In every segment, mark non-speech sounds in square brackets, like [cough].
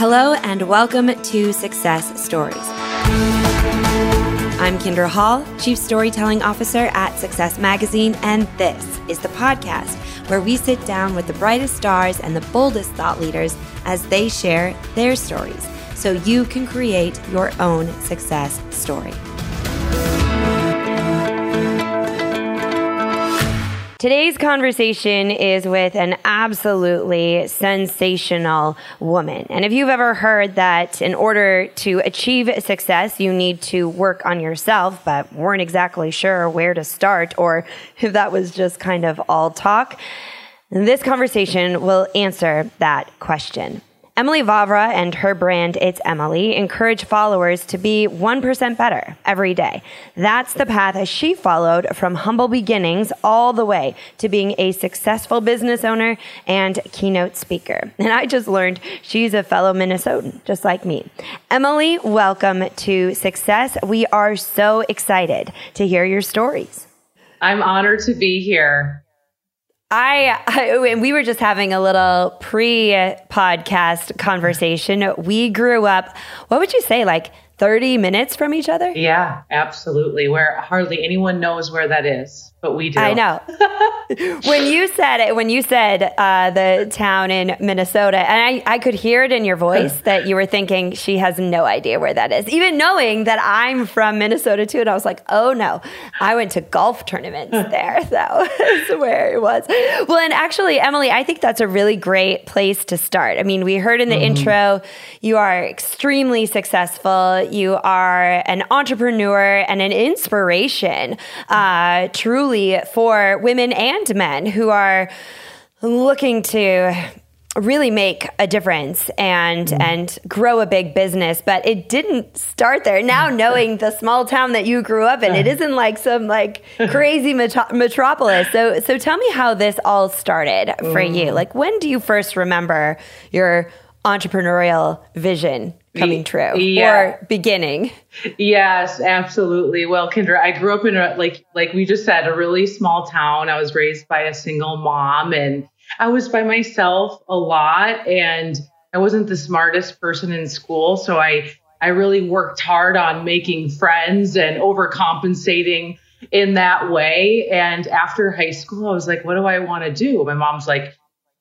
Hello, and welcome to Success Stories. I'm Kindra Hall, Chief Storytelling Officer at Success Magazine, and this is the podcast where we sit down with the brightest stars and the boldest thought leaders as they share their stories so you can create your own success story. Today's conversation is with an absolutely sensational woman. And if you've ever heard that in order to achieve success, you need to work on yourself, but weren't exactly sure where to start or [laughs] if that was just kind of all talk, this conversation will answer that question. Emily Vavra and her brand, It's Emily, encourage followers to be 1% better every day. That's the path she followed from humble beginnings all the way to being a successful business owner and keynote speaker. [laughs] And I just learned she's a fellow Minnesotan, just like me. Emily, welcome to Success. We are so excited to hear your stories. I'm honored to be here. I, I, and we were just having a little pre-podcast conversation. We grew up. What would you say, like 30 minutes from each other? Yeah, absolutely. Where hardly anyone knows where that is, but we do. I know. [laughs] when you said it, when you said uh, the town in Minnesota, and I, I could hear it in your voice [laughs] that you were thinking she has no idea where that is, even knowing that I'm from Minnesota too. And I was like, oh no, I went to golf tournaments [laughs] there. That was where it was. Well, and actually, Emily, I think that's a really great place to start. I mean, we heard in the mm-hmm. intro, you are extremely successful you are an entrepreneur and an inspiration, uh, truly, for women and men who are looking to really make a difference and mm. and grow a big business. But it didn't start there. Now knowing the small town that you grew up in it isn't like some like [laughs] crazy metropolis. So so tell me how this all started for mm. you like when do you first remember your entrepreneurial vision coming true yeah. or beginning. Yes, absolutely. Well, Kindra, I grew up in a like like we just said a really small town. I was raised by a single mom and I was by myself a lot and I wasn't the smartest person in school, so I I really worked hard on making friends and overcompensating in that way. And after high school, I was like, what do I want to do? My mom's like,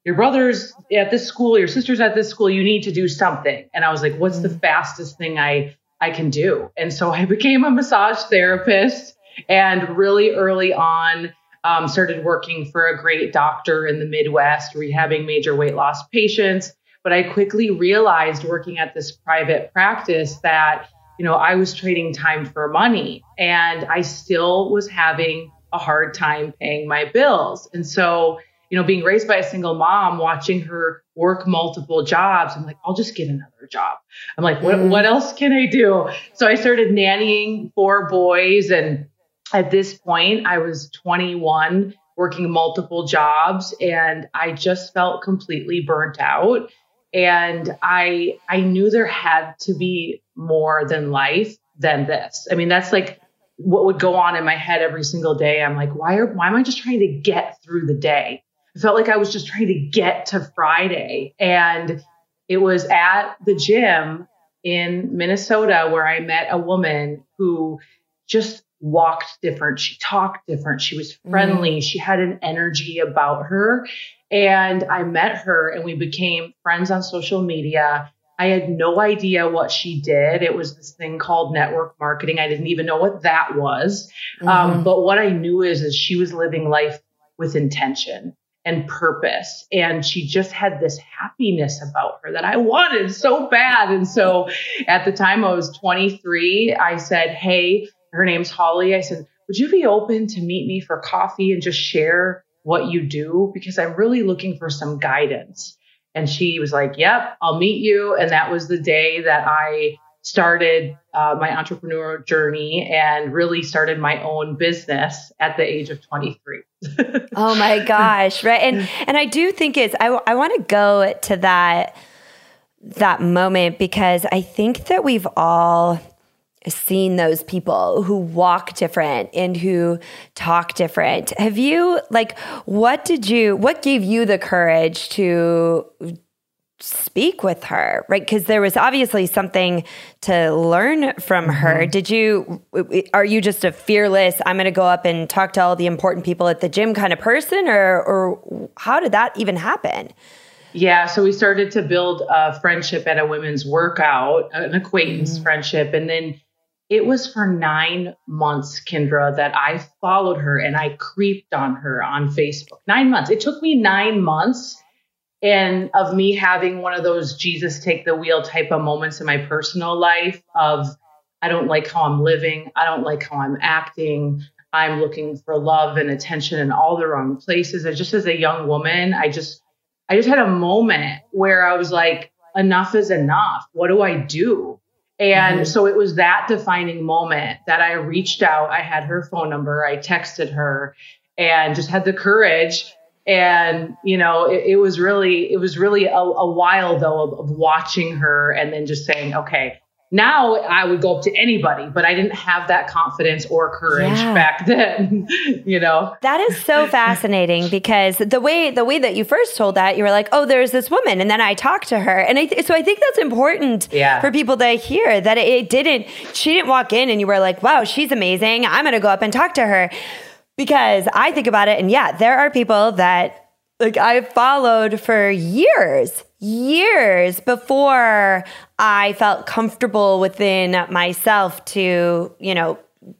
your brother's at this school, your sister's at this school, you need to do something. And I was like, what's the mm. fastest thing I I can do? And so I [laughs] became a massage therapist and really early on um, started working for a great doctor in the Midwest, rehabbing major weight loss patients. But I quickly realized working at this private practice that, you know, I was trading time for money and I still was having a hard time paying my bills. And so you know, being raised by a single mom, watching her work multiple jobs, I'm like, I'll just get another job. I'm like, what, mm. what else can I do? So I started nannying four boys. And at this point, I was 21, working multiple jobs, and I just felt completely burnt out. And I I knew there had to be more than life than this. I mean, that's like what would go on in my head every single day. I'm like, why are why am I just trying to get through the day? I felt like I was just trying to get to Friday. And it was at the gym in Minnesota where I met a woman who just walked different. She talked different. She was friendly. Mm. She had an energy about her. And I met her and we became friends on social media. I had no idea what she did. It was this thing called network marketing. I didn't even know what that was. Um, mm-hmm. Um, but what I knew is, is she was living life with intention and purpose. And she just had this happiness about her that I wanted so bad. And so at the time I was 23, I said, Hey, her name's Holly. I said, Would you be open to meet me for coffee and just share what you do? Because I'm really looking for some guidance. And she was like, Yep, I'll meet you. And that was the day that I started uh, my entrepreneurial journey and really started my own business at the age of 23. [laughs] oh my gosh, right. And and I do think it's I I want to go to that that moment because I think that we've all seen those people who walk different and who talk different. Have you like what did you what gave you the courage to speak with her, right? Because there was obviously something to learn from mm-hmm. her. Did you, are you just a fearless, I'm going to go up and talk to all the important people at the gym kind of person, or, or how did that even happen? Yeah, so we started to build a friendship at a women's workout, an acquaintance mm-hmm. friendship. And then it was for nine months, Kindra, that I followed her and I creeped on her on Facebook. Nine months. It took me nine months and of me having one of those Jesus take the wheel type of moments in my personal life of I don't like how I'm living, I don't like how I'm acting. I'm looking for love and attention in all the wrong places. And just as a young woman, I just I just had a moment where I was like, enough is enough. What do I do? And mm-hmm. so it was that defining moment that I reached out. I had her phone number. I texted her and just had the courage and you know it, it, was really it was really a, a while though of, of, watching her and then just saying okay now i would go up to anybody but i didn't have that confidence or courage yeah. back [laughs] then you know that is so fascinating [laughs] because the way the way that you first told that you were like oh there's this woman and then i talked to her and I th- so i think that's important yeah. for people to hear that it, it didn't she didn't walk in and you were like wow she's amazing i'm going to go up and talk to her because I think about it, and yeah, there are people that like I followed for years, years before I felt comfortable within myself to, you know,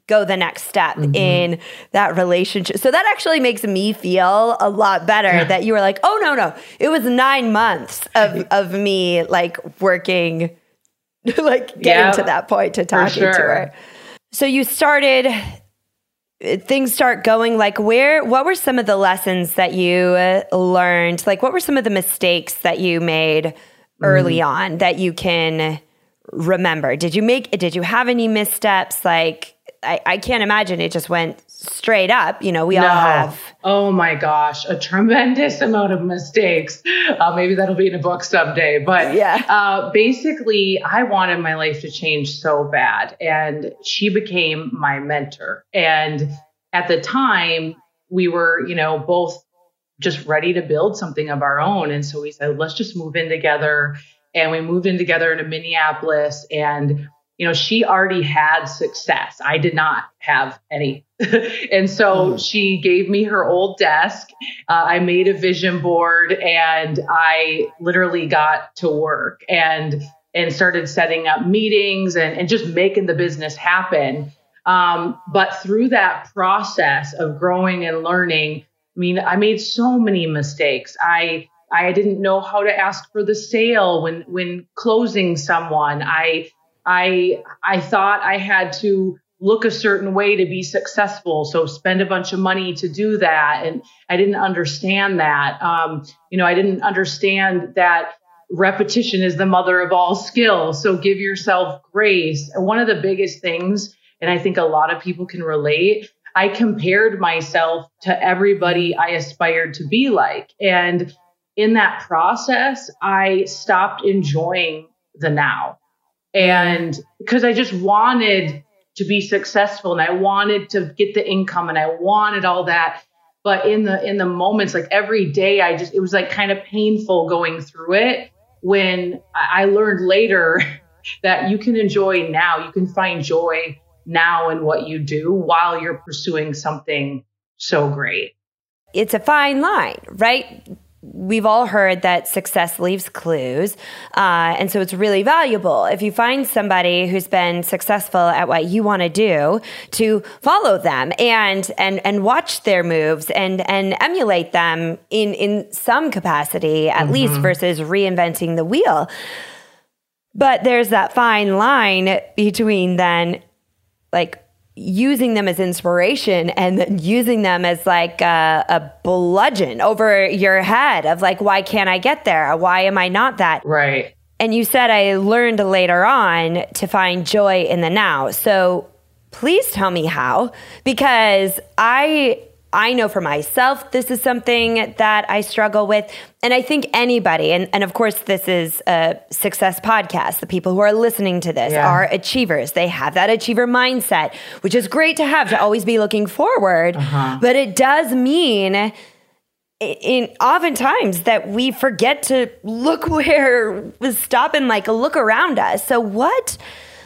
go the next step mm-hmm. in that relationship. So that actually makes me feel a lot better yeah. that you were like, oh no, no. It was nine months of [laughs] of me like working [laughs] like getting yeah, to that point to talking sure. to her. So you started things start going like where what were some of the lessons that you learned? Like what were some of the mistakes that you made early mm. on that you can remember? Did you make did you have any missteps? Like I, I can't imagine it just went straight up. You know, we no. all have. Oh my gosh, a tremendous [laughs] amount of mistakes. Uh, maybe that'll be in a book someday. But yeah, uh, basically, I wanted my life to change so bad, and she became my mentor. And at the time, we were, you know, both just ready to build something of our own. And so we said, let's just move in together. And we moved in together into Minneapolis and you know, she already had success. I did not have any. [laughs] and so mm. she gave me her old desk. Uh, I made a vision board and I literally got to work and and started setting up meetings and, and just making the business happen. Um, but through that process of growing and learning, I mean, I made so many mistakes. I I didn't know how to ask for the sale when when closing someone. I I I thought I had to look a certain way to be successful, so spend a bunch of money to do that, and I didn't understand that. Um, you know, I didn't understand that repetition is the mother of all skills. So give yourself grace. One of the biggest things, and I think a lot of people can relate. I compared myself to everybody I aspired to be like. And in that process, I stopped enjoying the now. And because I just wanted to be successful and I wanted to get the income and I wanted all that. But in the in the moments, like every day, I just it was like kind of painful going through it when I learned later [laughs] that you can enjoy now, you can find joy now in what you do while you're pursuing something so great. It's a fine line, right? We've all heard that success leaves clues. Uh, and so it's really valuable if you find somebody who's been successful at what you want to do to follow them and, and, and watch their moves and, and emulate them in, in some capacity, at mm-hmm. least versus reinventing the wheel. But there's that fine line between then like using them as inspiration and then using them as like a, a, bludgeon over your head of like, why can't I get there? Why am I not that? Right. And you said I learned later on to find joy in the now. So please tell me how, because I I know for myself, this is something that I struggle with. And I think anybody, and, and of course, this is a success podcast. The people who are listening to this yeah. are achievers. They have that achiever mindset, which is great to have to always be looking forward. Uh-huh. But it does mean in oftentimes that we forget to look [laughs] where stop and like look around us. So what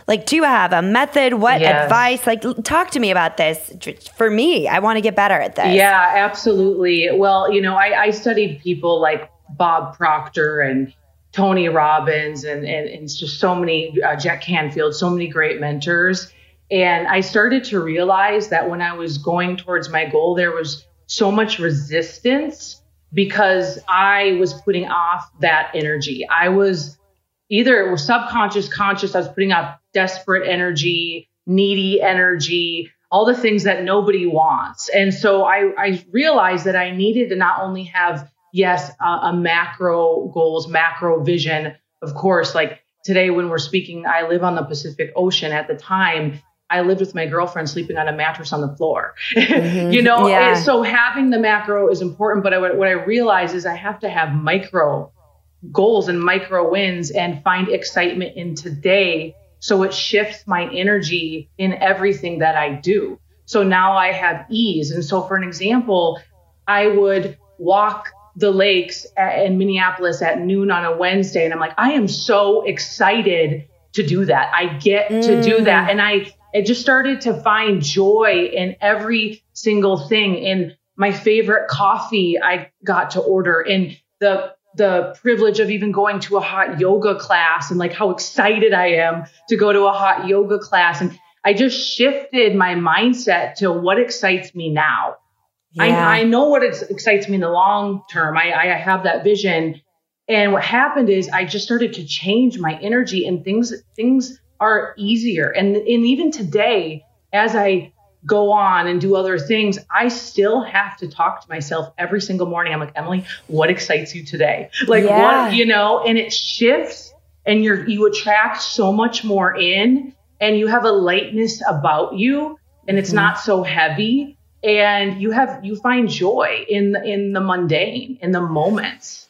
like do you have a method? What yes. advice? Like talk to me about this. For me, I want to get better at this. Yeah, absolutely. Well, you know, I, I studied people like Bob Proctor and Tony Robbins and, and, and just so many, uh, Jack Canfield, so many great mentors. And I started to realize that when I was going towards my goal, there was so much resistance because I was putting off that energy. I was either it was subconscious, conscious, I was putting off desperate energy, needy energy, all the things that nobody wants. And so I, I realized that I needed to not only have, yes, a, a macro goals, macro vision. Of course, like today when we're speaking, I live on the Pacific Ocean. At the time, I lived with my girlfriend sleeping on a mattress on the floor. [laughs] Mm-hmm. you know, yeah. so having the macro is important. But I, what I realize is I have to have micro goals and micro wins and find excitement in today. So it shifts my energy in everything that I do. So now I have ease. And so, for an example, I would walk the lakes at, in Minneapolis at noon on a Wednesday. And I'm like, I am so excited to do that. I get mm. to do that. Mm. And I it just started to find joy in every single thing in my favorite coffee I got to order in the the privilege of even going to a hot yoga class and like how excited I am to go to a hot yoga class and I just shifted my mindset to what excites me now. Yeah. I, I know what excites me in the long term. I, I have that vision. And what happened is I just started to change my energy and things things are easier. And, and even today, as I go on and do other things, I still have to talk to myself every single morning. I'm like, Emily, what excites you today? Like yeah. what, you know, and it shifts and you're, you attract so much more in and you have a lightness about you and it's mm-hmm. not so heavy and you have, you find joy in in the mundane, in the moments.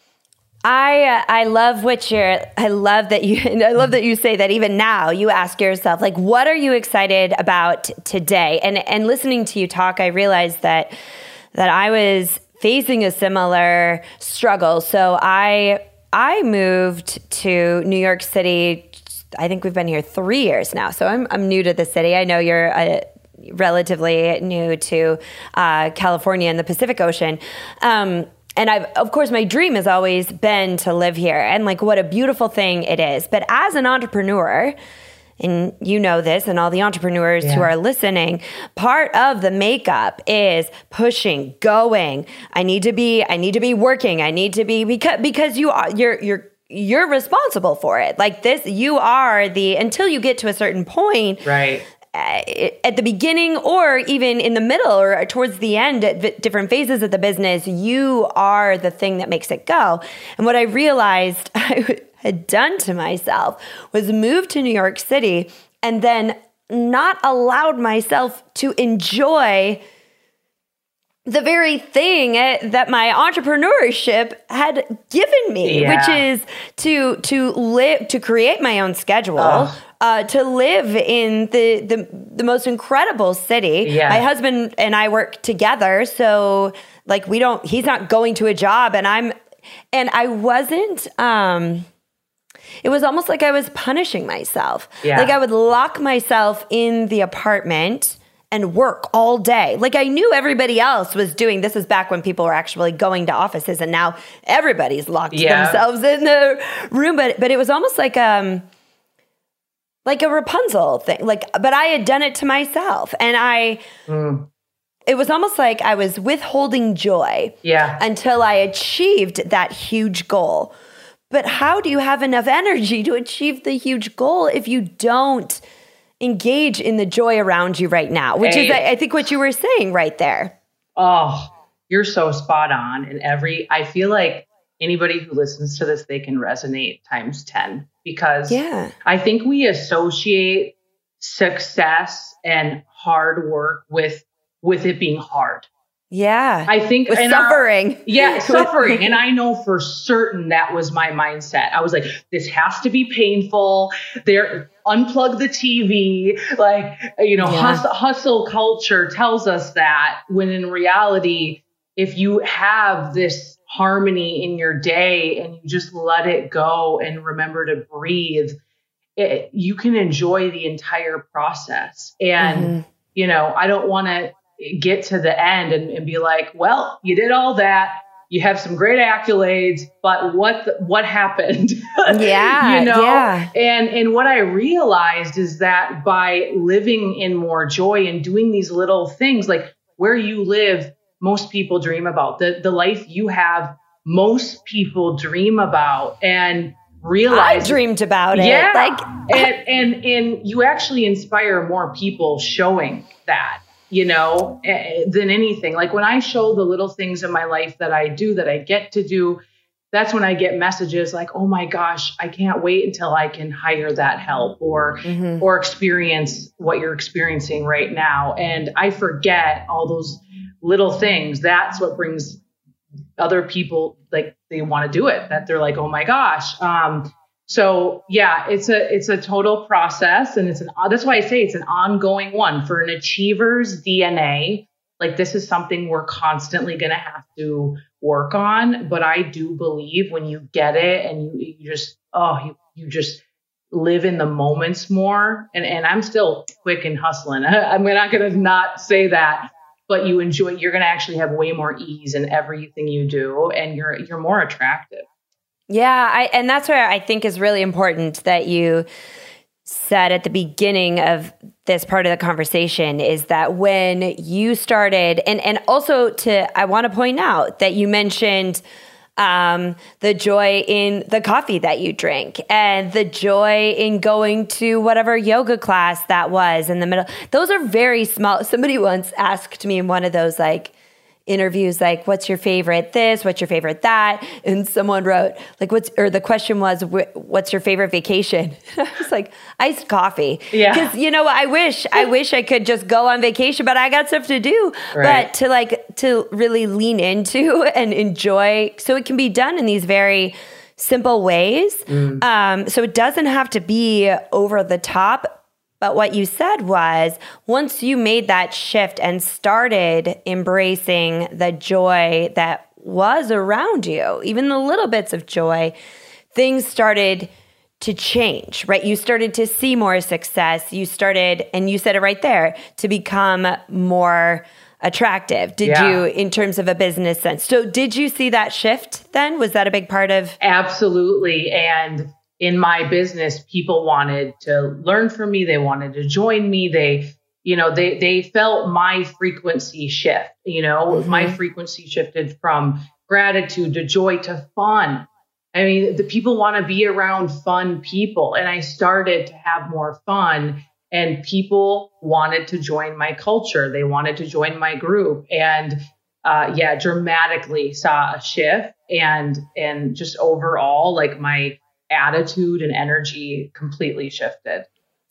I uh, I love what you're. I love that you. [laughs] I love that you say that. Even now, you ask yourself, like, what are you excited about today? And and listening to you talk, I realized that that I was facing a similar struggle. So I I moved to New York City. I think we've been here three years now. So I'm I'm new to the city. I know you're a, relatively new to uh, California and the Pacific Ocean. Um, and I've, of course, my dream has always been to live here and like what a beautiful thing it is. But as an entrepreneur, and you know this, and all the entrepreneurs yeah. who are listening, part of the makeup is pushing, going. I need to be, I need to be working. I need to be because because you are you're you're you're responsible for it. Like this, you are the until you get to a certain point, right? Uh, at the beginning or even in the middle or towards the end at different phases of the business, you are the thing that makes it go. And what I realized [laughs] I had done to myself was move to New York City and then not allowed myself to enjoy the very thing that my entrepreneurship had given me, yeah. which is to to live to create my own schedule, uh, to live in the, the the most incredible city. Yeah. My husband and I work together, so like we don't. He's not going to a job, and I'm, and I wasn't. um it was almost like I was punishing myself. Yeah. Like I would lock myself in the apartment and work all day. Like I knew everybody else was doing this is back when people were actually going to offices and now everybody's locked yeah. themselves in the room but but it was almost like um like a Rapunzel thing. Like but I had done it to myself and I mm. It was almost like I was withholding joy yeah. until I achieved that huge goal. But how do you have enough [laughs] energy to achieve the huge goal if you don't engage in the joy around you right now, which hey. is, I think, what you were saying right there. Oh, you're so spot on. And every, I feel like anybody who listens to this, they can resonate times 10 because yeah. I think we associate success and hard work with with it being hard. Yeah. I think With suffering. Our, yeah, [laughs] suffering. and I know for certain that was my mindset. I was like, this has to be painful. There unplug the TV. Like, you know, yeah. hustle, hustle culture tells us that when in reality, if you have this harmony in your day and you just let it go and remember to breathe, it, you can enjoy the entire process. And, mm-hmm. you know, I don't want to get to the end and, and, be like, well, you did all that. You have some great accolades, but what the, what happened? [laughs] Yeah, you know. Yeah. And and what I realized is that by living in more joy and doing these little things, like where you live, most people dream about the the life you have. Most people dream about, and realize I dreamed about it. Yeah. Like and, and and you actually inspire more people showing that, you know, eh, than anything. Like when I show the little things in my life that I do that I get to do, that's when I get messages like, "Oh my gosh, I can't wait until I can hire that help or mm-hmm. or experience what you're experiencing right now." And I forget all those little things. That's what brings other people like they want to do it that they're like oh my gosh um so yeah it's a it's a total process and it's an that's why i say it's an ongoing one. For an achiever's dna like this is something we're constantly going to have to work on but i do believe when you get it and you, you just oh you, you just live in the moments more. And and i'm still quick and hustling. [laughs] I'm not going to not say that but you enjoy you're going to actually have way more ease in everything you do and you're you're more attractive yeah I, and that's where i think is really important that you said at the beginning of this part of the conversation is that when you started and and also to i want to point out that you mentioned um, the joy in the coffee that you drink and the joy in going to whatever yoga class that was in the middle. Those are very small. Somebody once asked me in one of those like interviews like what's your favorite this? What's your favorite that? And someone wrote like what's or the question was what's your favorite vacation? [laughs] I was like iced coffee. Yeah. Because you know i wish i wish i could just go on vacation but i got stuff to do. Right. but to like to really lean into [laughs] and enjoy so it can be done in these very simple ways. Mm. um, so it doesn't have to be over the top but what you said was once you made that shift and started embracing the joy that was around you, even the little bits of joy, things started to change, right? You started to see more success. You started, and you said it right there, to become more attractive. Did yeah. you, in terms of a business sense? So, did you see that shift then? Was that a big part of? Absolutely. And in my business, people wanted to learn from me. They wanted to join me. They, you know, they, they felt my frequency shift, you know, mm-hmm. my frequency shifted from gratitude to joy to fun. I mean, the people want to be around fun people. And I started to have more fun and people wanted to join my culture. They wanted to join my group. And uh, yeah, dramatically saw a shift and, and just overall, like my, attitude and energy completely shifted.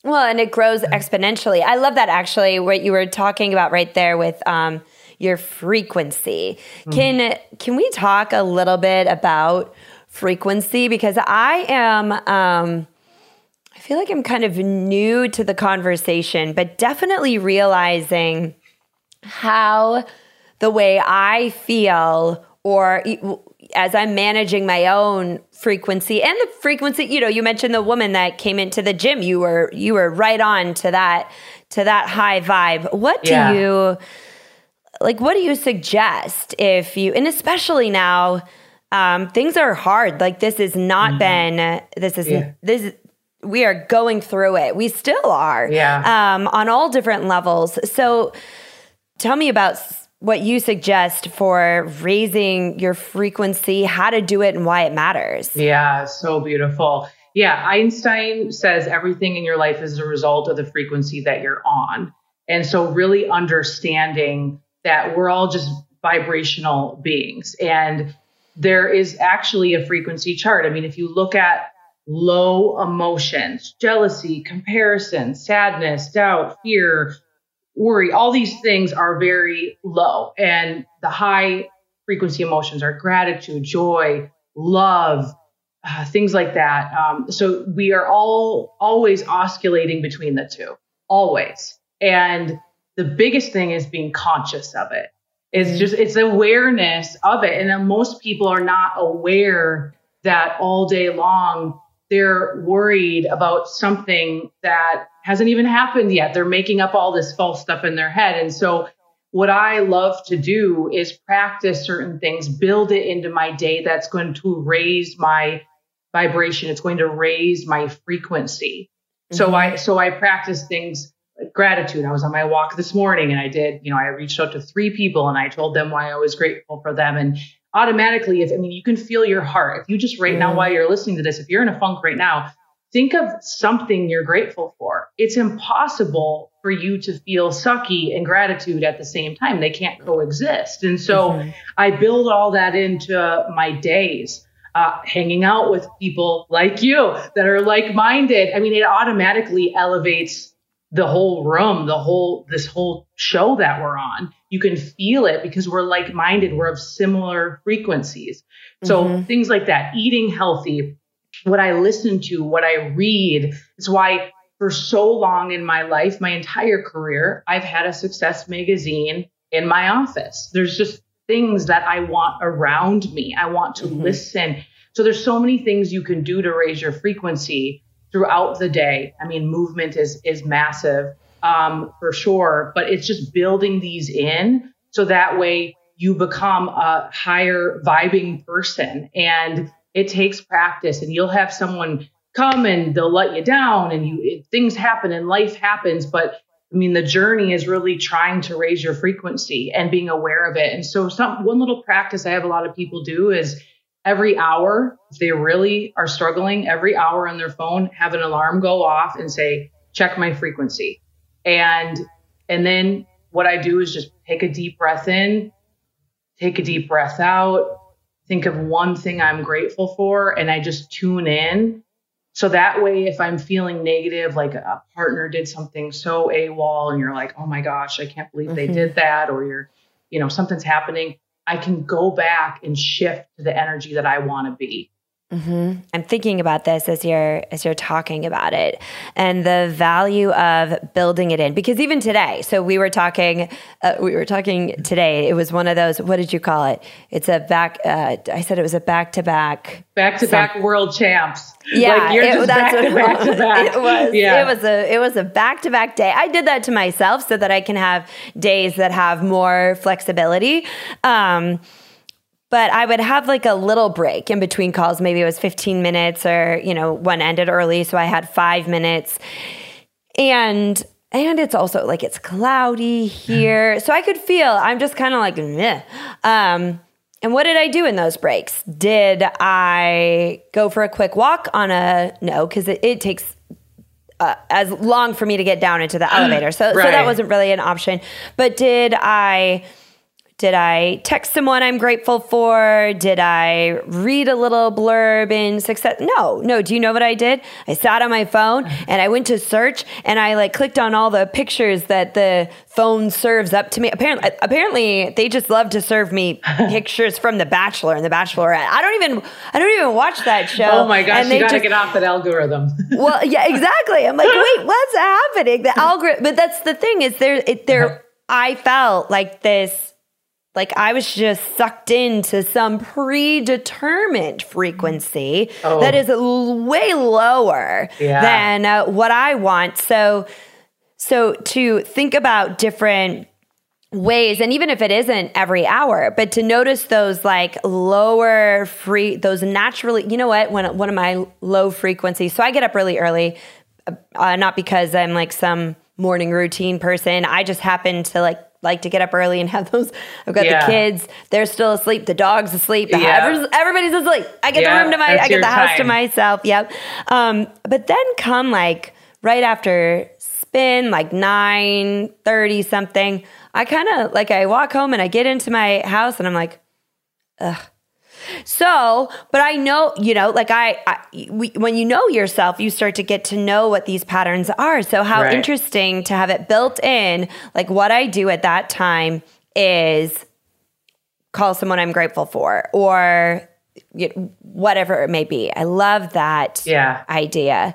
Well, and it grows exponentially. I love that actually, what you were talking about right there with um, your frequency. Mm-hmm. Can can we talk a little bit about frequency? Because I am um, I feel like I'm kind of new to the conversation, but definitely realizing how the way I feel or as I'm managing my own frequency and the frequency, you know, you mentioned the woman that came into the gym. You were you were right on to that to that high vibe. What do yeah. you like what do you suggest if you and especially now um, things are hard. Like this has not mm-hmm. been this is yeah. this we are going through it. We still are. Yeah. Um, on all different levels. So tell me about what you suggest for raising your frequency, how to do it, and why it matters. Yeah, so beautiful. Yeah, Einstein says everything in your life is a result of the frequency that you're on. And so, really understanding that we're all just vibrational beings. And there is actually a frequency chart. I mean, if you look at low emotions, jealousy, comparison, sadness, doubt, fear, worry, all these things are very low. And the high frequency emotions are gratitude, joy, love, uh, things like that. Um, so we are all always oscillating between the two, always. And the biggest thing is being conscious of it. It's mm-hmm. just it's awareness of it. And most people are not aware that all day long they're worried about something that hasn't even happened yet. They're making up all this false stuff in their head. And so what I love to do is practice certain things, build it into my day that's going to raise my vibration. It's going to raise my frequency. Mm-hmm. So I so I practice things like gratitude. I was on my walk this morning and I did, you know, I reached out to three people and I told them why I was grateful for them. And automatically, if I mean you can feel your heart. If you just right mm-hmm. now while you're listening to this, if you're in a funk right now, think of something you're grateful for. It's impossible for you to feel sucky and gratitude at the same time. They can't coexist. And so mm-hmm. I build all that into my days. Uh, hanging out with people like you that are like minded. I mean, it automatically elevates the whole room, the whole, this whole show that we're on. You can feel it because we're like minded, we're of similar frequencies. So mm-hmm. things like that, eating healthy, what I listen to, what I read. It's why for so long in my life, my entire career, I've had a success magazine in my office. There's just things that I want around me. I want to mm-hmm. listen. So there's so many things you can do to raise your frequency throughout the day. I mean, movement is is massive um, for sure, but it's just building these in so that way you become a higher vibing person and it takes practice and you'll have someone come and they'll let you down and you it, things happen and life happens but i mean the journey is really trying to raise your frequency and being aware of it. And so some one little practice i have a lot of people do is every hour if they really are struggling every hour on their phone have an alarm go off and say check my frequency. And and then what i do is just take a deep breath in take a deep breath out think of one thing I'm grateful for and I just tune in. So that way, if I'm feeling negative, like a partner did something so AWOL and you're like, oh my gosh, I can't believe they mm-hmm. did that, or you're, you know, something's happening, I can go back and shift to the energy that I want to be. Mm-hmm. I'm thinking about this as you're as you're talking about it, and the value of building it in. Because even today, so we were talking, uh, we were talking today. It was one of those. What did you call it? It's a back. Uh, I said it was a back to back. Back to back world champs. Yeah, like it, that's [laughs] what back it was. It was. Yeah. It was a it was a back to back day. I did that to myself so that I can have days that have more flexibility. Um, but I would have like a little break in between calls. Maybe it was 15 minutes or, you know, one ended early. So I had five minutes. And and it's also like it's cloudy here. So I could feel I'm just kind of like, Meh. Um, and what did I do in those breaks? Did I go for a quick walk on a no? Because it, it, takes uh, as long for me to get down into the [clears throat] elevator. So, right. so that wasn't really an option. But did I did I text someone I'm grateful for? Did I read a little blurb in success? No, no. Do you know what I did? I sat on my phone and I went to search and I like clicked on all the pictures that the phone serves up to me. Apparently, apparently they just love to serve me [laughs] pictures from The Bachelor and The Bachelorette. I don't even, I don't even watch that show. Oh my gosh, you gotta just, get off that algorithm. [laughs] well, yeah, exactly. I'm like, wait, what's happening? The algorithm, but that's the thing is there, it, there. Uh-huh. I felt like this like I was just sucked into some predetermined frequency oh. that is way lower yeah. than uh, what I want. So, so to think about different ways and even if it isn't every hour but to notice those like lower free those naturally you know what when one of my low frequencies so i get up really early uh, not because i'm like some morning routine person i just happen to like like to get up early and have those. I've got yeah. the kids; they're still asleep. The dog's asleep. The yeah. everybody's asleep. I get yeah, the room to my. I get the time. house to myself. Yep. Um, but then come like right after spin, like nine thirty something. I kind of like I walk home and I get into my house and I'm like, ugh. So, but I know, you know, like I, I we, when you know yourself, you start to get to know what these patterns are. So, how right. interesting to have it built in. Like, what I do at that time is call someone I'm grateful for or you know, whatever it may be. I love that yeah. idea.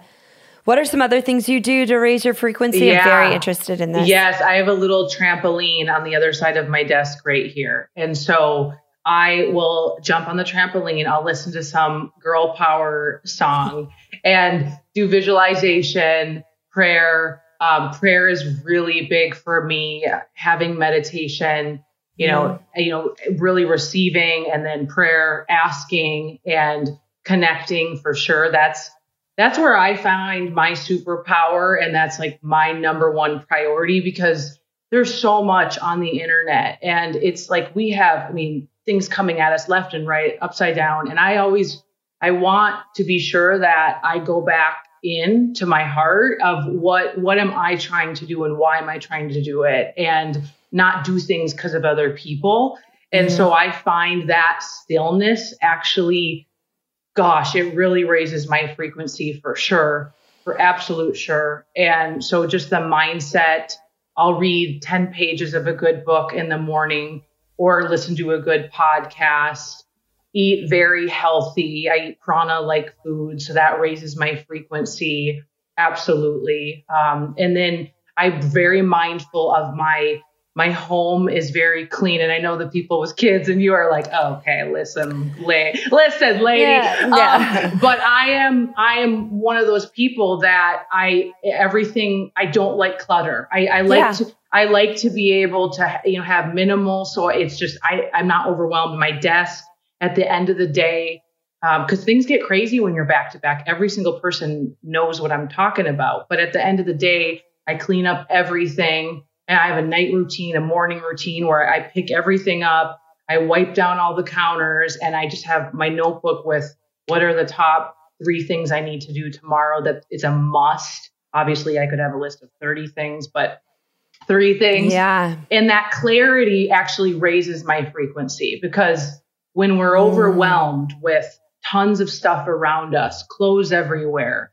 What are some other things you do to raise your frequency? Yeah. I'm very interested in this. Yes, I have a little trampoline on the other side of my desk right here. And so I will jump on the trampoline, I'll listen to some girl power song and do visualization, prayer. Um, prayer is really big for me, having meditation, you know, you know, really receiving and then prayer, asking and connecting for sure. That's that's where I find my superpower. And that's like my number one priority because there's so much on the internet. And it's like we have, I mean, things coming at us left and right, upside down. And I always, I want to be sure that I go back in to my heart of what what am I trying to do and why am I trying to do it and not do things because of other people. And mm-hmm. so I find that stillness actually gosh, it really raises my frequency for sure, for absolute sure. And so just the mindset, I'll read 10 pages of a good book in the morning or listen to a good podcast, eat very healthy. I eat prana like food, so that raises my frequency. Absolutely. Um, and then I'm very mindful of my my home is very clean and i know the people with kids and you are like oh, okay listen la- listen lady yeah, yeah. Um, [laughs] but i am i am one of those people that i everything i don't like clutter i, I like yeah. to i like to be able to you know have minimal so it's just i i'm not overwhelmed my desk at the end of the day because um, things get crazy when you're back to back every single person knows what i'm talking about but at the end of the day i clean up everything and I have a night routine, a morning routine where I pick everything up. I wipe down all the counters and I just have my notebook with what are the top three things I need to do tomorrow that is a must. Obviously, I could have a list of 30 things, but three things. Yeah. And that clarity actually raises my frequency because when we're mm. overwhelmed with tons of stuff around us, clothes everywhere,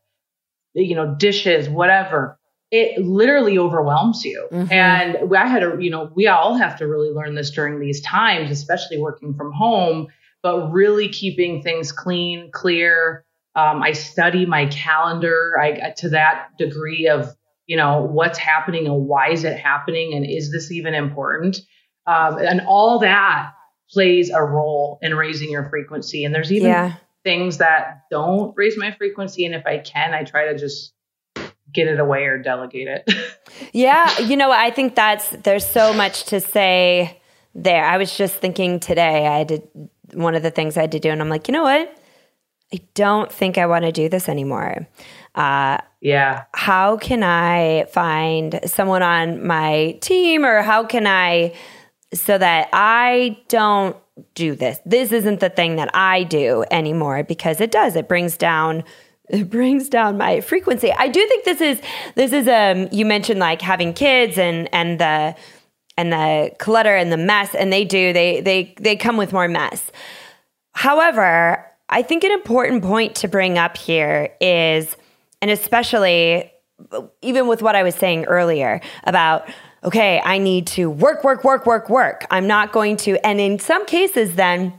you know, dishes, whatever, it literally overwhelms you. Mm-hmm. And I had to, you know, we all have to really learn this during these times, especially working from home, but really keeping things clean, clear. Um, I study my calendar. I to that degree of, you know, what's happening and why is it happening and is this even important? Um, and all that plays a role in raising your frequency. And there's even yeah. things that don't raise my frequency. And if I can, I try to just get it away or delegate it. [laughs] yeah, you know, I think that's there's so much to say there. I was just thinking today, I did one of the things I had to do, and I'm like, you know what? I don't think I want to do this anymore. Uh, yeah. How can I find someone on my team, or how can I so that I don't do this? This isn't the thing that I do anymore because it does. It brings down [laughs] it brings down my frequency. I do think this is this is um you mentioned like having kids and and the and the clutter and the mess and they do they they they come with more mess. However, I think an important point to bring up here is and especially even with what I was saying earlier about okay, I need to work work work work work. I'm not going to and in some cases then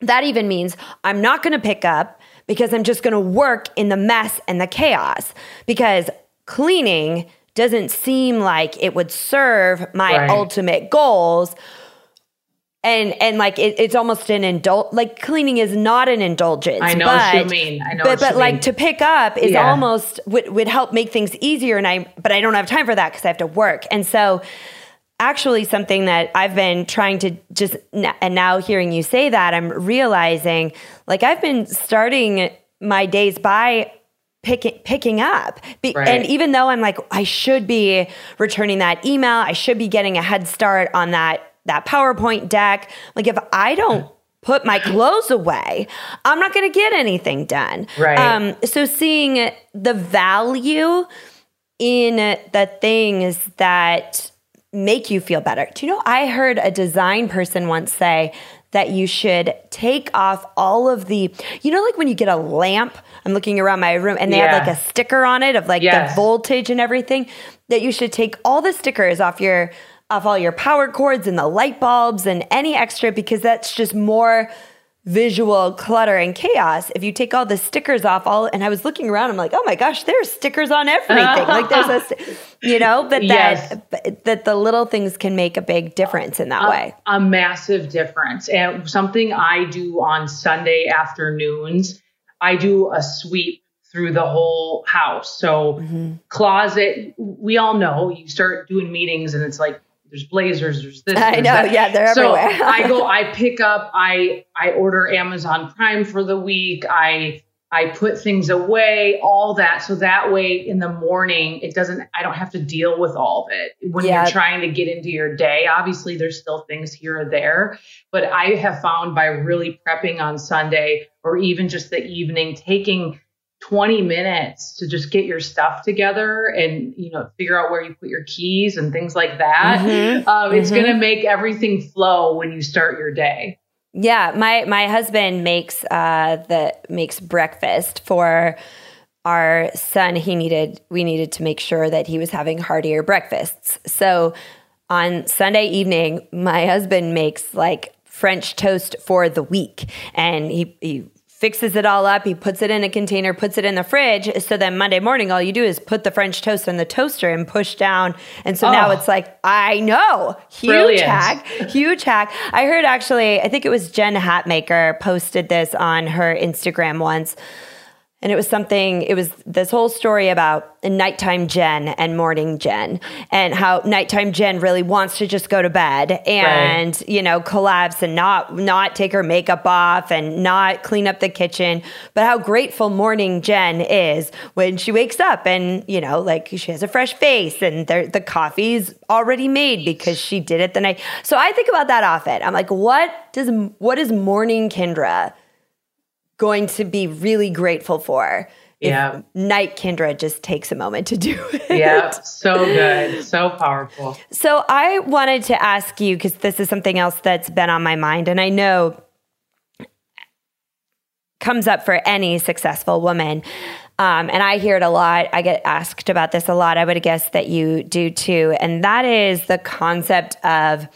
that even means I'm not going to pick up because I'm just going to work in the mess and the chaos because cleaning doesn't seem like it would serve my right. ultimate goals and and like it, it's almost an indul like cleaning is not an indulgence. I know but, what you mean. I know, but but like mean. to pick up is yeah. almost would would help make things easier. And I but I don't have time for that because I have to work. And so actually something that I've been trying to just, and now hearing you say that, I'm realizing like I've been starting my days by picking picking up Be, right. and even though i'm like i should be returning that email i should be getting a head start on that that powerpoint deck like if i don't put my clothes away i'm not going to get anything done right um so seeing the value in the things that make you feel better. Do you know, I heard a design person once say that you should take off all of the, you know, like when you get a lamp, I'm looking around my room and they yeah. have like a sticker on it of like yes. the voltage and everything, that you should take all the stickers off your, off all your power cords and the light bulbs and any extra because that's just more visual clutter and chaos. If you take all the stickers off all and i was looking around i'm like oh my gosh there's stickers on everything. Like there's a [laughs] you know but yes. that that the little things can make a big difference in that a, way. a massive difference. And something i do on sunday afternoons i do a sweep through the whole house. So mm-hmm. closet we all know you start doing meetings and it's like there's blazers, there's this. I there's know, that. yeah, they're so everywhere. I go, [laughs] I pick up, I I order Amazon Prime for the week. I I put things away, all that. So that way in the morning, it doesn't, I don't have to deal with all of it. When yeah. you're trying to get into your day, obviously there's still things here or there. But I have found by really prepping on Sunday or even just the evening, taking 20 minutes to just get your stuff together and you know figure out where you put your keys and things like that mm-hmm. Um, it's mm-hmm. going to make everything flow when you start your day yeah my my husband makes uh the makes breakfast for our son he needed we needed to make sure that he was having heartier breakfasts so on sunday evening my husband makes like french toast for the week and he, he fixes it all up. He puts it in a container, puts it in the fridge. So then Monday morning, all you do is put the French toast in the toaster and push down. And so oh. now it's like, I know, huge Brilliant. hack, huge hack. I heard actually, I think it was Jen Hatmaker posted this on her Instagram once and it was something, it was this whole story about nighttime Jen and morning Jen, and how nighttime Jen really wants to just go to bed and, right. you know, collapse and not not take her makeup off and not clean up the kitchen. But how grateful morning Jen is when she wakes up and, you know, like she has a fresh face and the coffee's already made because she did it the night. So I think about that often. I'm like, what does what is morning Kindra? Going to be really grateful for. Yeah. Night Kindra just takes a moment to do it. Yeah. [laughs] So good. So powerful. So I wanted to ask you, because this is something else that's been on my mind, and I know comes up for any successful woman. Um, and I hear it a lot. I get asked about this a lot. I would guess that you do too. And that is the concept of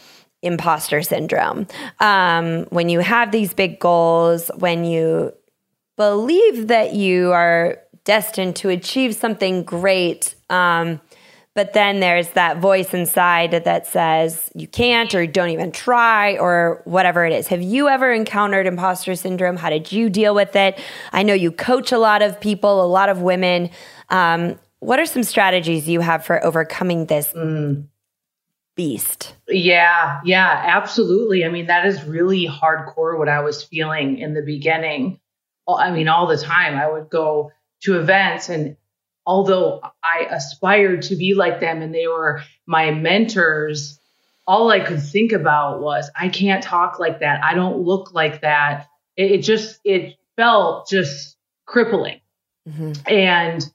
imposter syndrome. Um, when you have these big goals, when you believe that you are destined to achieve something great, um, but then there's that voice inside that says you can't or don't even try or whatever it is. Have you ever encountered imposter syndrome? How did you deal with it? I know you coach a lot of people, a lot of women. Um, what are some strategies you have for overcoming this mm beast. Yeah, yeah, absolutely. I mean, that is really hardcore what I was feeling in the beginning. I mean, all the time I would go to events and although I aspired to be like them and they were my mentors, all I could think about was I can't talk like that. I don't look like that. It, it just it felt just crippling. Mm-hmm. And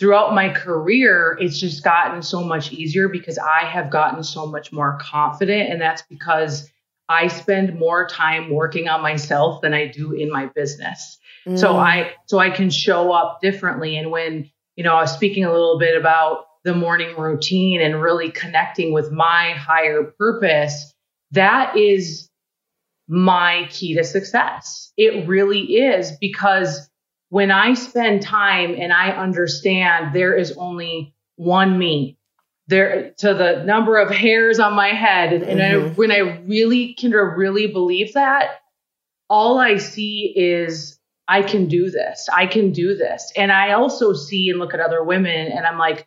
throughout my career, it's just gotten so much easier because I have gotten so much more confident. And that's because I spend more time working on myself than I do in my business. Mm. So I so I can show up differently. And when, you know, I was speaking a little bit about the morning routine and really connecting with my higher purpose, that is my key to success. It really is because when I spend time and I understand there is only one me, there to the number of hairs on my head, and, and mm-hmm. I, when I really can really believe that, all I see is I can do this. I can do this. And I also see and look at other women, and I'm like,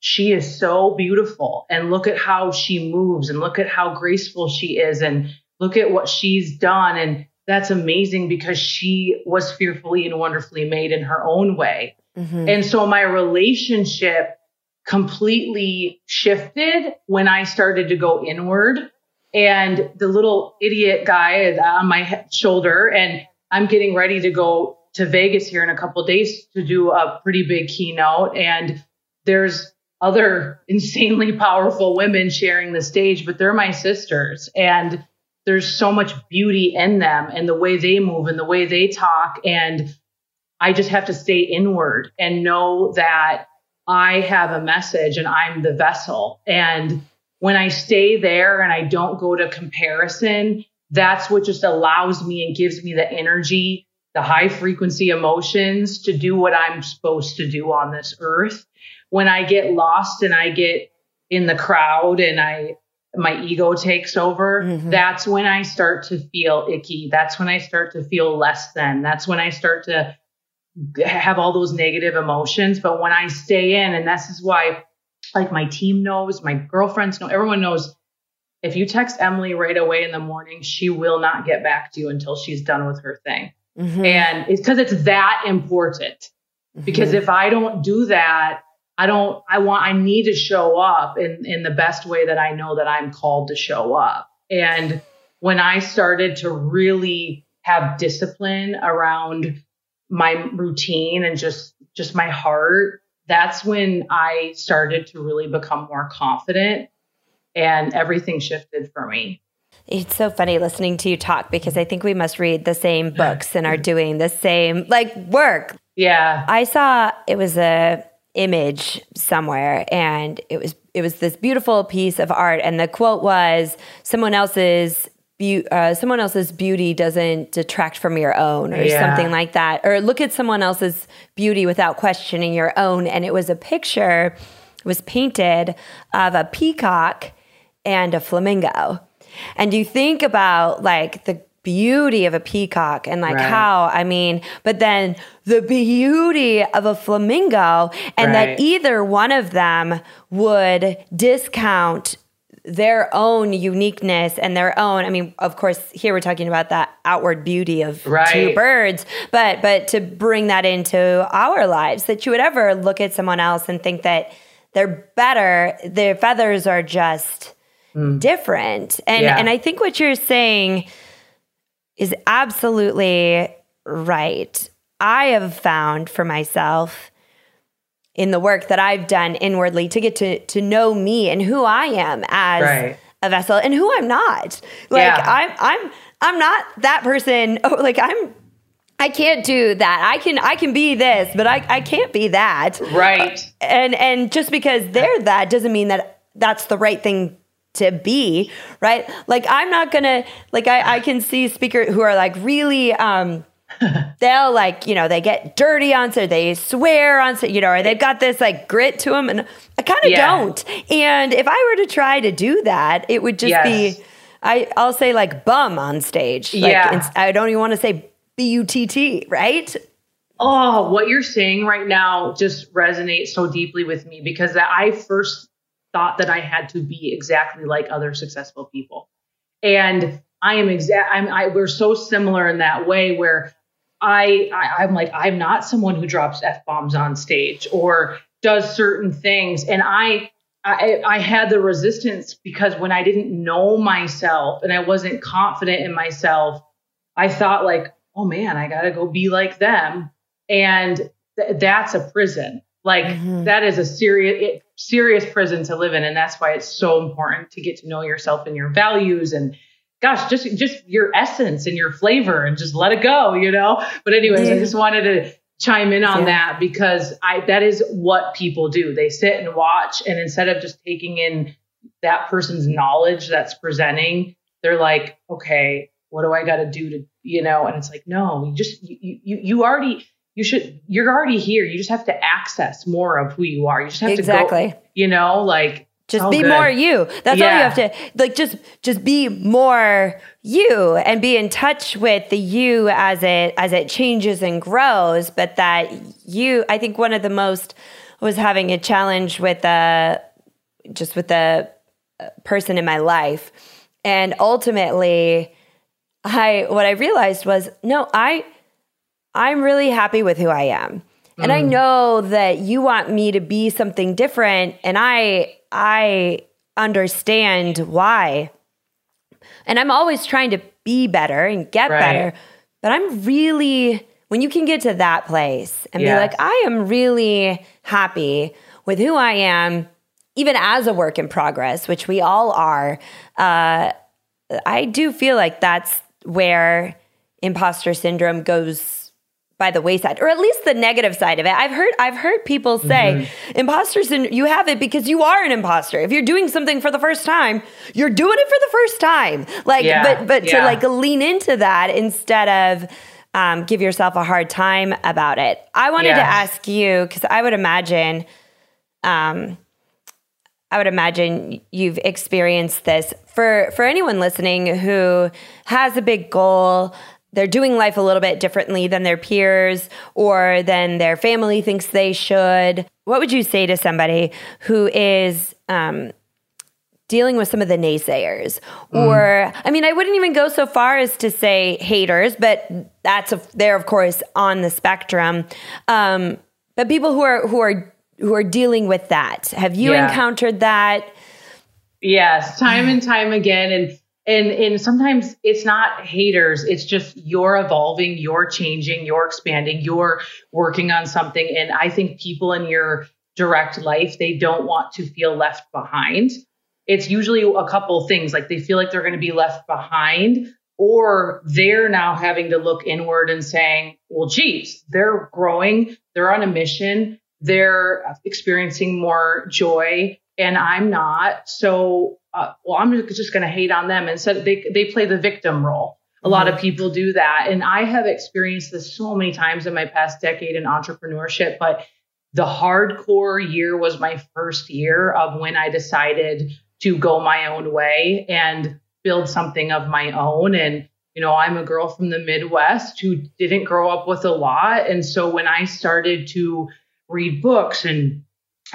she is so beautiful. And look at how she moves, and look at how graceful she is, and look at what she's done. And that's amazing because she was fearfully and wonderfully made in her own way. Mm-hmm. And so my relationship completely shifted when I started to go inward. And the little idiot guy on my shoulder, and I'm getting ready to go to Vegas here in a couple days to do a pretty big keynote. And there's other [laughs] insanely powerful women sharing the stage, but they're my sisters. And there's so much beauty in them and the way they move and the way they talk. And I just have to stay inward and know that I have a message and I'm the vessel. And when I stay there and I don't go to comparison, that's what just allows me and gives me the energy, the high frequency emotions to do what I'm supposed to do on this earth. When I get lost and I get in the crowd and I my ego takes over, mm-hmm. that's when I start to feel icky. That's when I start to feel less than. That's when I start to have all those negative emotions. But when I stay in, and this is why, like, my team knows, my girlfriends know, everyone knows if you text Emily right away in the morning, she will not get back to you until she's done with her thing. Mm-hmm. And it's because it's that important. Mm-hmm. Because if I don't do that, I don't, I want, I need to show up in, in the best way that I know that I'm called to show up. And when I started to really have discipline around my routine and just, just my heart, that's when I started to really become more confident and everything shifted for me. It's so funny listening to you talk because I think we must read the same books and are doing the same like work. Yeah. I saw it was a image somewhere and it was it was this beautiful piece of art. And the quote was someone else's be- uh, someone else's beauty doesn't detract from your own or yeah. something like that. Or look at someone else's beauty without questioning your own. And it was a picture was painted of a peacock and a flamingo. And you think about like the beauty of a peacock and like right. how I mean, but then the beauty of a flamingo and right. that either one of them would discount their own uniqueness and their own i mean of course here we're talking about that outward beauty of right. two birds but but to bring that into our lives that you would ever look at someone else and think that they're better their feathers are just mm. different and yeah. and i think what you're saying is absolutely right. I have found for myself in the work that I've done inwardly to get to to know me and who I am as right. a vessel and who I'm not. Like yeah. I'm I'm I'm not that person. [laughs] Oh, like I'm I can't do that. I can I can be this, but I, I can't be that. Right. Uh, and and just because they're that doesn't mean that that's the right thing to be, right? Like I'm not gonna like I, I can see speakers who are like really um [laughs] they'll like, you know, they get dirty on stage, they swear on stage, you know, or they've got this like grit to them and I kind of yeah. don't. And if I were to try to do that, it would just yes. be I I'll say like bum on stage. Like, yeah. I don't even want to say B U T T, right? Oh, what you're saying right now just resonates so deeply with me because I first thought that I had to be exactly like other successful people. And I am exact. I'm. I, we're so similar in that way where I, I am like I'm not someone who drops f bombs on stage or does certain things, and I, I I had the resistance because when I didn't know myself and I wasn't confident in myself, I thought like, oh man, I gotta go be like them, and th- that's a prison. Like mm-hmm. that is a serious it, serious prison to live in, and that's why it's so important to get to know yourself and your values and gosh, just just your essence and your flavor, and just let it go, you know. But anyways, yeah. I just wanted to chime in on yeah. that because I that is what people do. They sit and watch, and instead of just taking in that person's knowledge that's presenting, they're like, okay, what do I got to do to, you know? And it's like, no, you just you you you already you should you're already here you just have to access more of who you are you just have exactly. to go you know like just oh, be good. more you that's yeah. all you have to like just just be more you and be in touch with the you as it as it changes and grows but that you i think one of the most was having a challenge with a just with a person in my life and ultimately i what i realized was no i I'm really happy with who I am. And mm. I know that you want me to be something different and I I understand why. And I'm always trying to be better and get right. better. But I'm really when you can get to that place and be like I am really happy with who I am even as a work in progress, which we all are. Uh, I do feel like that's where imposter syndrome goes by the wayside or at least the negative side of it i've heard i've heard people say mm-hmm. imposters and you have it because you are an imposter if you're doing something for the first time you're doing it for the first time like yeah, but but yeah. to like lean into that instead of um, give yourself a hard time about it i wanted yeah. to ask you because i would imagine um, I would imagine you've experienced this for for anyone listening who has a big goal they're doing life a little bit differently than their peers or than their family thinks they should. What would you say to somebody who is um, dealing with some of the naysayers? Mm. Or, I mean, I wouldn't even go so far as to say haters, but that's a, they're of course on the spectrum. Um, but people who are who are who are dealing with that, have you yeah. encountered that? Yes, time and time again, and and and sometimes it's not haters it's just you're evolving you're changing you're expanding you're working on something. And i think people in your direct life they don't want to feel left behind. It's usually a couple things like they feel like they're going to be left behind or they're now having to look inward and saying well geez they're growing they're on a mission they're experiencing more joy and i'm not so uh, well, I'm just going to hate on them. And so they, they play the victim role. A lot of mm-hmm. people do that. And I have experienced this so many times in my past decade in entrepreneurship. But the hardcore year was my first year of when I decided to go my own way and build something of my own. And, you know, I'm a girl from the Midwest who didn't grow up with a lot. And so when I started to read books and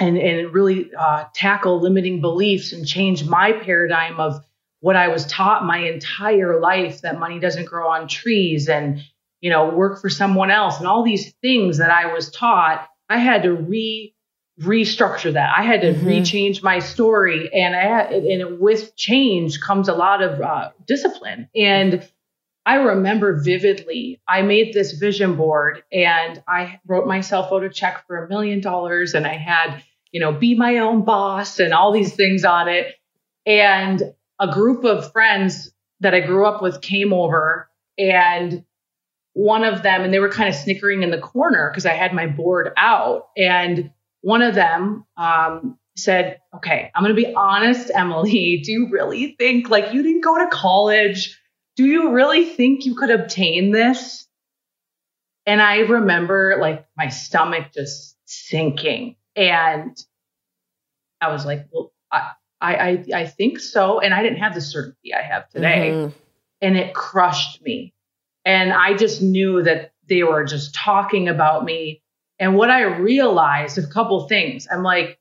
and and really uh, tackle limiting beliefs and change my paradigm of what I was taught my entire life that money doesn't grow on trees and you know work for someone else and all these things that I was taught I had to re restructure that I had to mm-hmm. rechange my story and I had, and with change comes a lot of uh, discipline and I remember vividly, I made this vision board and I wrote myself out a check for a million dollars and I had you know, be my own boss and all these things on it. And a group of friends that I grew up with came over and one of them, and they were kind of snickering in the corner because I had my board out. And one of them um, said, Okay, I'm going to be honest, Emily. [laughs] Do you really think, like, you didn't go to college? Do you really think you could obtain this? And I remember, like, my stomach just sinking and I was like, well, I, I, I think so. And I didn't have the certainty I have today. Mm-hmm. And it crushed me. And I just knew that they were just talking about me. And what I realized, a couple things, I'm like,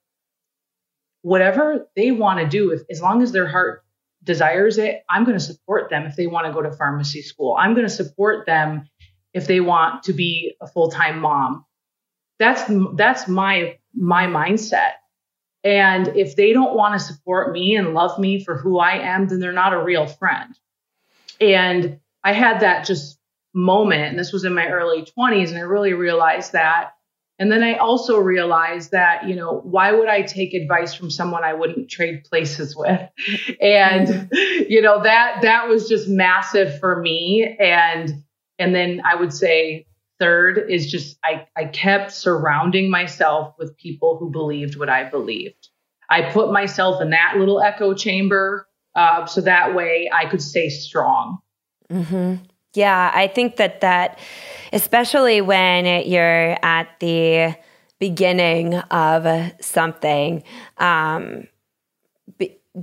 whatever they want to do, if, as long as their heart desires it, I'm going to support them if they want to go to pharmacy school. I'm going to support them if they want to be a full-time mom. That's that's my my mindset. And if they don't want to support me and love me for who I am, then they're not a real friend. And I had that just moment, and this was in my early 20s, and I really realized that. And then I also realized that, you know, why would I take advice from someone I wouldn't trade places with? [laughs] And, you know, that that was just massive for me. And and then I would say Third is just I, I kept surrounding myself with people who believed what I believed. I put myself in that little echo chamber uh, so that way I could stay strong. Mm-hmm. Yeah, I think that that, especially when you're at the beginning of something, um,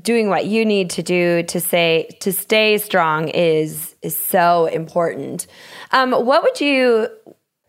doing what you need to do to say to stay strong is is so important. Um, what would you?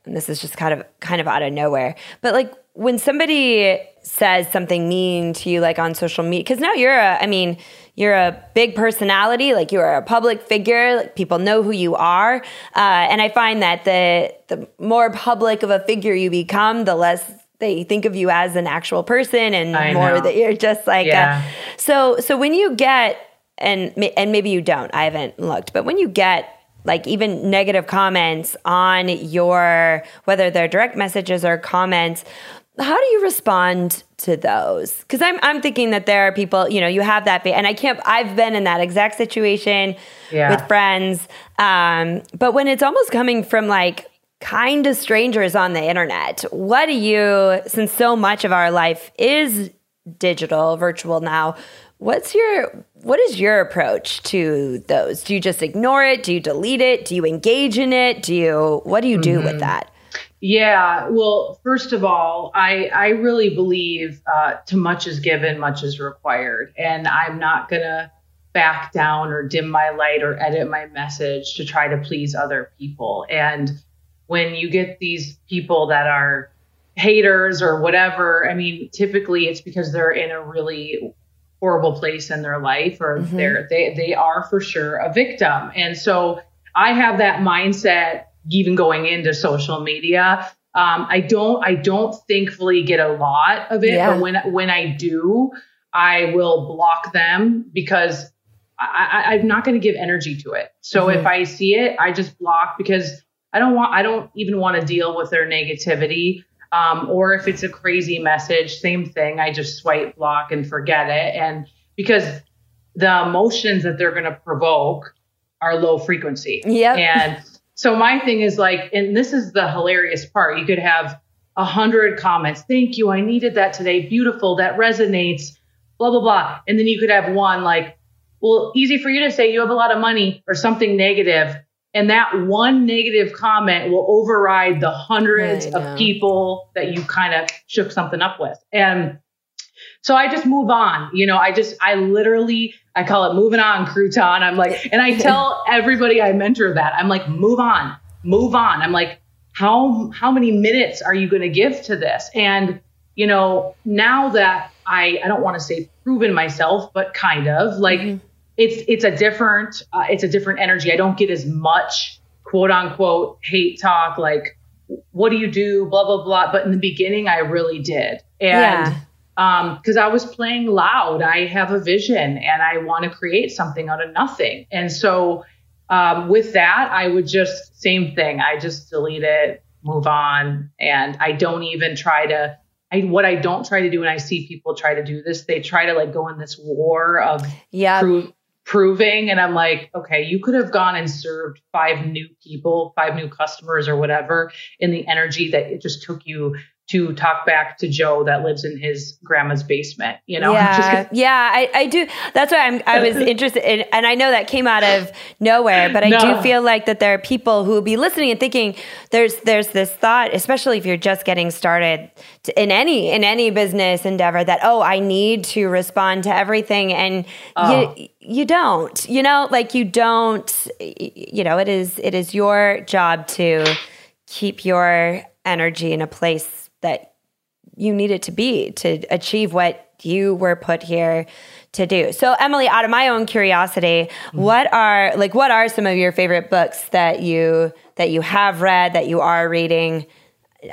And this is just kind of kind of out of nowhere, but like when somebody says something mean to you, like on social media, because now you're a, I mean, you're a big personality, like you're a public figure, like people know who you are, uh, and I find that the the more public of a figure you become, the less they think of you as an actual person and I more know. that you're just like yeah. a, so so when you get and and maybe you don't I haven't looked but when you get like even negative comments on your whether they're direct messages or comments how do you respond to those because I'm, I'm thinking that there are people you know you have that and i can't i've been in that exact situation yeah. with friends um, but when it's almost coming from like kind of strangers on the internet. What do you, since so much of our life is digital, virtual now, what's your what is your approach to those? Do you just ignore it? Do you delete it? Do you engage in it? Do you what do you do mm-hmm. with that? Yeah, well, first of all, I I really believe uh, too much is given, much is required, and I'm not gonna back down or dim my light or edit my message to try to please other people. And when you get these people that are haters or whatever, I mean, typically it's because they're in a really horrible place in their life or mm-hmm. they're they they are for sure a victim. And so I have that mindset even going into social media. Um, I don't I don't thankfully get a lot of it, yeah. but when when I do, I will block them because I, am not going to give energy to it. So mm-hmm. if I see it, I just block because I don't want I don't even want to deal with their negativity. Um, or if it's a crazy message, same thing. I just swipe block and forget it. And because the emotions that they're going to provoke are low frequency. Yeah. And so my thing is like, and this is the hilarious part. You could have a hundred comments. Thank you. I needed that today. Beautiful. That resonates. Blah blah blah. And then you could have one like, well, easy for you to say you have a lot of money or something negative and that one negative comment will override the hundreds of people that you kind of shook something up with. And so I just move on. You know, I just, I literally, I call it moving on, crouton. I'm like, and I tell [laughs] everybody I mentor that I'm like, move on, move on. I'm like, how, how many minutes are you going to give to this? And, you know, now that I, I don't want to say proven myself, but kind of like, mm-hmm it's it's a different uh, it's a different energy. I don't get as much quote unquote hate talk like what do you do blah blah blah. But in the beginning, I really did, and yeah. um, because I was playing loud. I have a vision and I want to create something out of nothing, and so. Um, with that, I would just same thing. I just delete it, move on, and I don't even try to I, what I don't try to do when I see people try to do this, they try to like go in this war of yeah. prove proving. And i'm like okay you could have gone and served five new people five new customers or whatever in the energy that it just took you to talk back to Joe that lives in his grandma's basement, you know? Yeah, [laughs] yeah, I, I do. That's why I'm, I was [laughs] interested in, and I know that came out of nowhere, but I no. do feel like that there are people who will be listening and thinking there's, there's this thought, especially if you're just getting started to, in any, in any business endeavor that, oh, I need to respond to everything. And oh. you, you don't, you know, like you don't, you know, it is, it is your job to keep your energy in a place that you need it to be to achieve what you were put here to do. So Emily, out of my own curiosity, mm-hmm. what are like what are some of your favorite books that you that you have read that you are reading?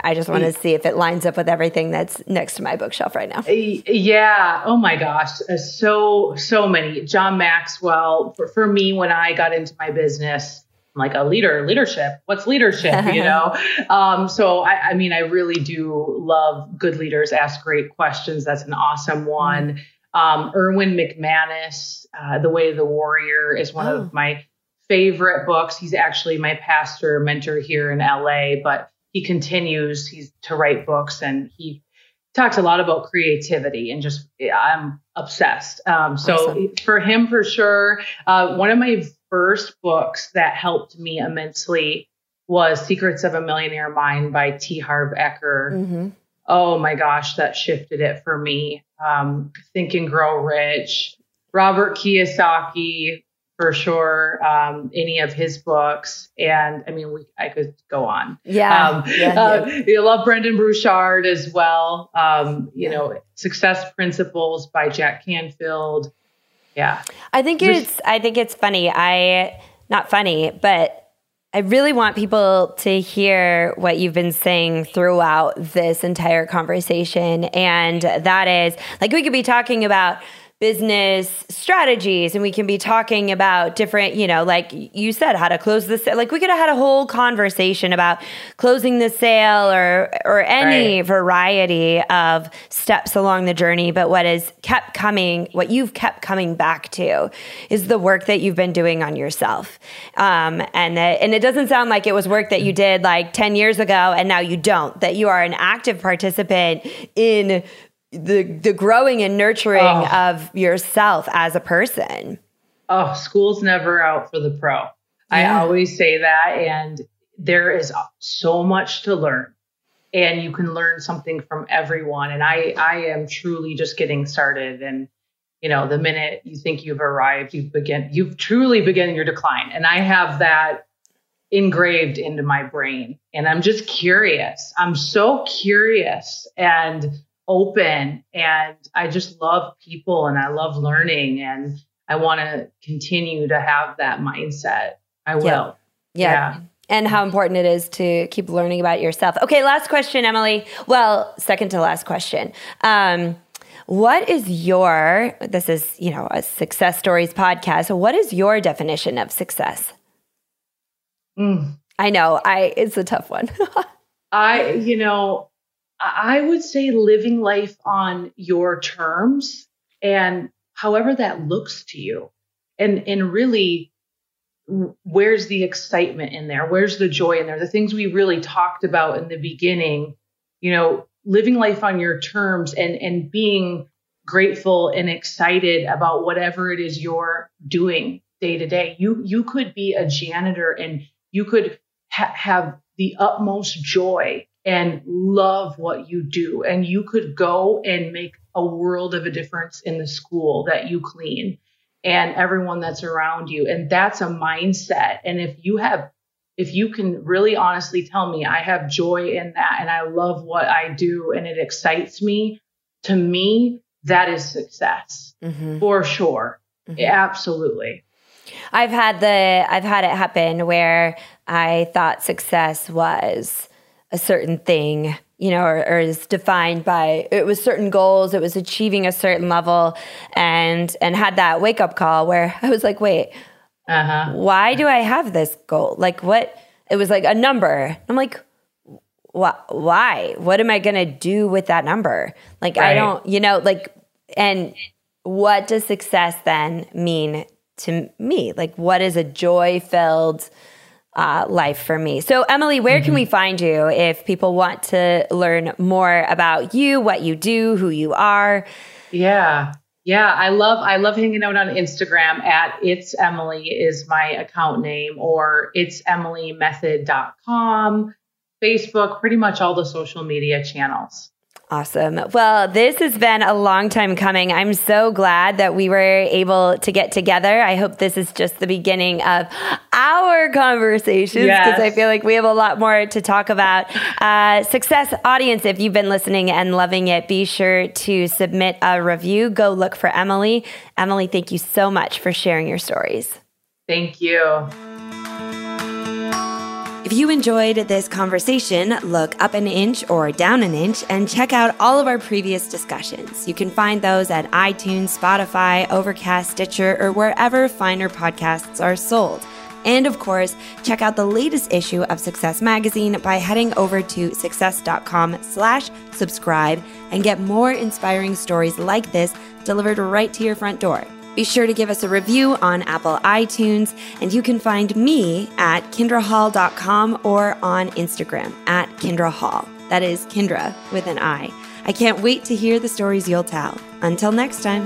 I just want to see if it lines up with everything that's next to my bookshelf right now. Yeah. Oh my gosh. Uh, so, so many. John Maxwell. For, for me, when I got into my business, like a leader leadership. What's leadership you [laughs] know? Um, so I, I, mean i really do love good leaders ask great questions. That's an awesome one. Um, erwin mcmanus uh, the way of the warrior is one oh. of my favorite books. He's actually my pastor mentor here in la but he continues he's to write books and he talks a lot about creativity and just i'm obsessed. Um, so awesome. for him for sure. Uh, one of my first books that helped me immensely was Secrets of a Millionaire Mind by T. Harv Eker. Mm-hmm. Oh my gosh, that shifted it for me. Um, Think and Grow Rich, Robert Kiyosaki, for sure. Um, any of his books, and I mean, we I could go on. Yeah, um, yeah, uh, you love Brendon Burchard as well. Um, you know, Success Principles by Jack Canfield yeah. I think it's I think it's funny. I not funny, but I really want people to hear what you've been saying throughout this entire conversation and that is like we could be talking about business strategies and we can be talking about different, you know, like you said, how to close the sale. Like we could have had a whole conversation about closing the sale or or any right. variety of steps along the journey. But what has kept coming, what you've kept coming back to is the work that you've been doing on yourself. Um, and that and it doesn't sound like it was work that you did like 10 years ago and now you don't, that you are an active participant in the the growing and nurturing oh. of yourself as a person. Oh, school's never out for the pro. Yeah. I always say that and there is so much to learn and you can learn something from everyone and I I am truly just getting started and you know the minute you think you've arrived you've begin you've truly begun your decline and I have that engraved into my brain and I'm just curious. I'm so curious and open and I just love people and I love learning and I want to continue to have that mindset. I will. Yeah. yeah. yeah. And how important it is to keep learning about yourself. Okay, last question, Emily. Well, second to last question. Um, what is your, this is, you know, a success stories podcast. What is your definition of success? Mm. I know, I, it's a tough one. [laughs] I, you know, I would say living life on your terms and however that looks to you. And and really where's the excitement in there? Where's the joy in there? The things we really talked about in the beginning, you know, living life on your terms and and being grateful and excited about whatever it is you're doing day to day. You you could be a janitor and you could ha- have the utmost joy and love what you do. And you could go and make a world of a difference in the school that you clean and everyone that's around you. And that's a mindset. And if you have, if you can really honestly tell me, I have joy in that and I love what I do and it excites me, to me, that is success mm-hmm. for sure. Mm-hmm. Absolutely. I've had the I've had it happen where I thought success was a certain thing, you know, or, or, is defined by it was certain goals, it was achieving a certain level, and and had that wake up call where [laughs] I was like, wait, uh-huh. why do I have this goal? Like, what? It was like a number. I'm like, what? Why? What am I gonna do with that number? Like, right. I don't, you know, like, and what does success then mean to me? Like, what is a joy filled uh, life for me. So, Emily, where mm-hmm. can we find you if people want to learn more about you, what you do, who you are? Yeah. Yeah, I love I love hanging out on Instagram at it's Emily is my account name or it's emilymethod.com, Facebook, pretty much all the social media channels. Awesome. Well, this has been a long time coming. I'm so glad that we were able to get together. I hope this is just the beginning of our conversations because yes. I feel like we have a lot more to talk about. Uh, success audience, if you've been listening and loving it, be sure to submit a review. Go look for Emily. Emily, thank you so much for sharing your stories. Thank you. If you enjoyed this conversation, look up an inch or down an inch and check out all of our previous discussions. You can find those at iTunes, Spotify, Overcast, Stitcher, or wherever finer podcasts are sold. And of course, check out the latest issue of Success Magazine by heading over to success.com slash subscribe and get more inspiring stories like this delivered right to your front door. Be sure to give us a review on Apple iTunes, and you can find me at kindrahall.com or on Instagram at kindrahall. That is Kindra with an I. I can't wait to hear the stories you'll tell. Until next time.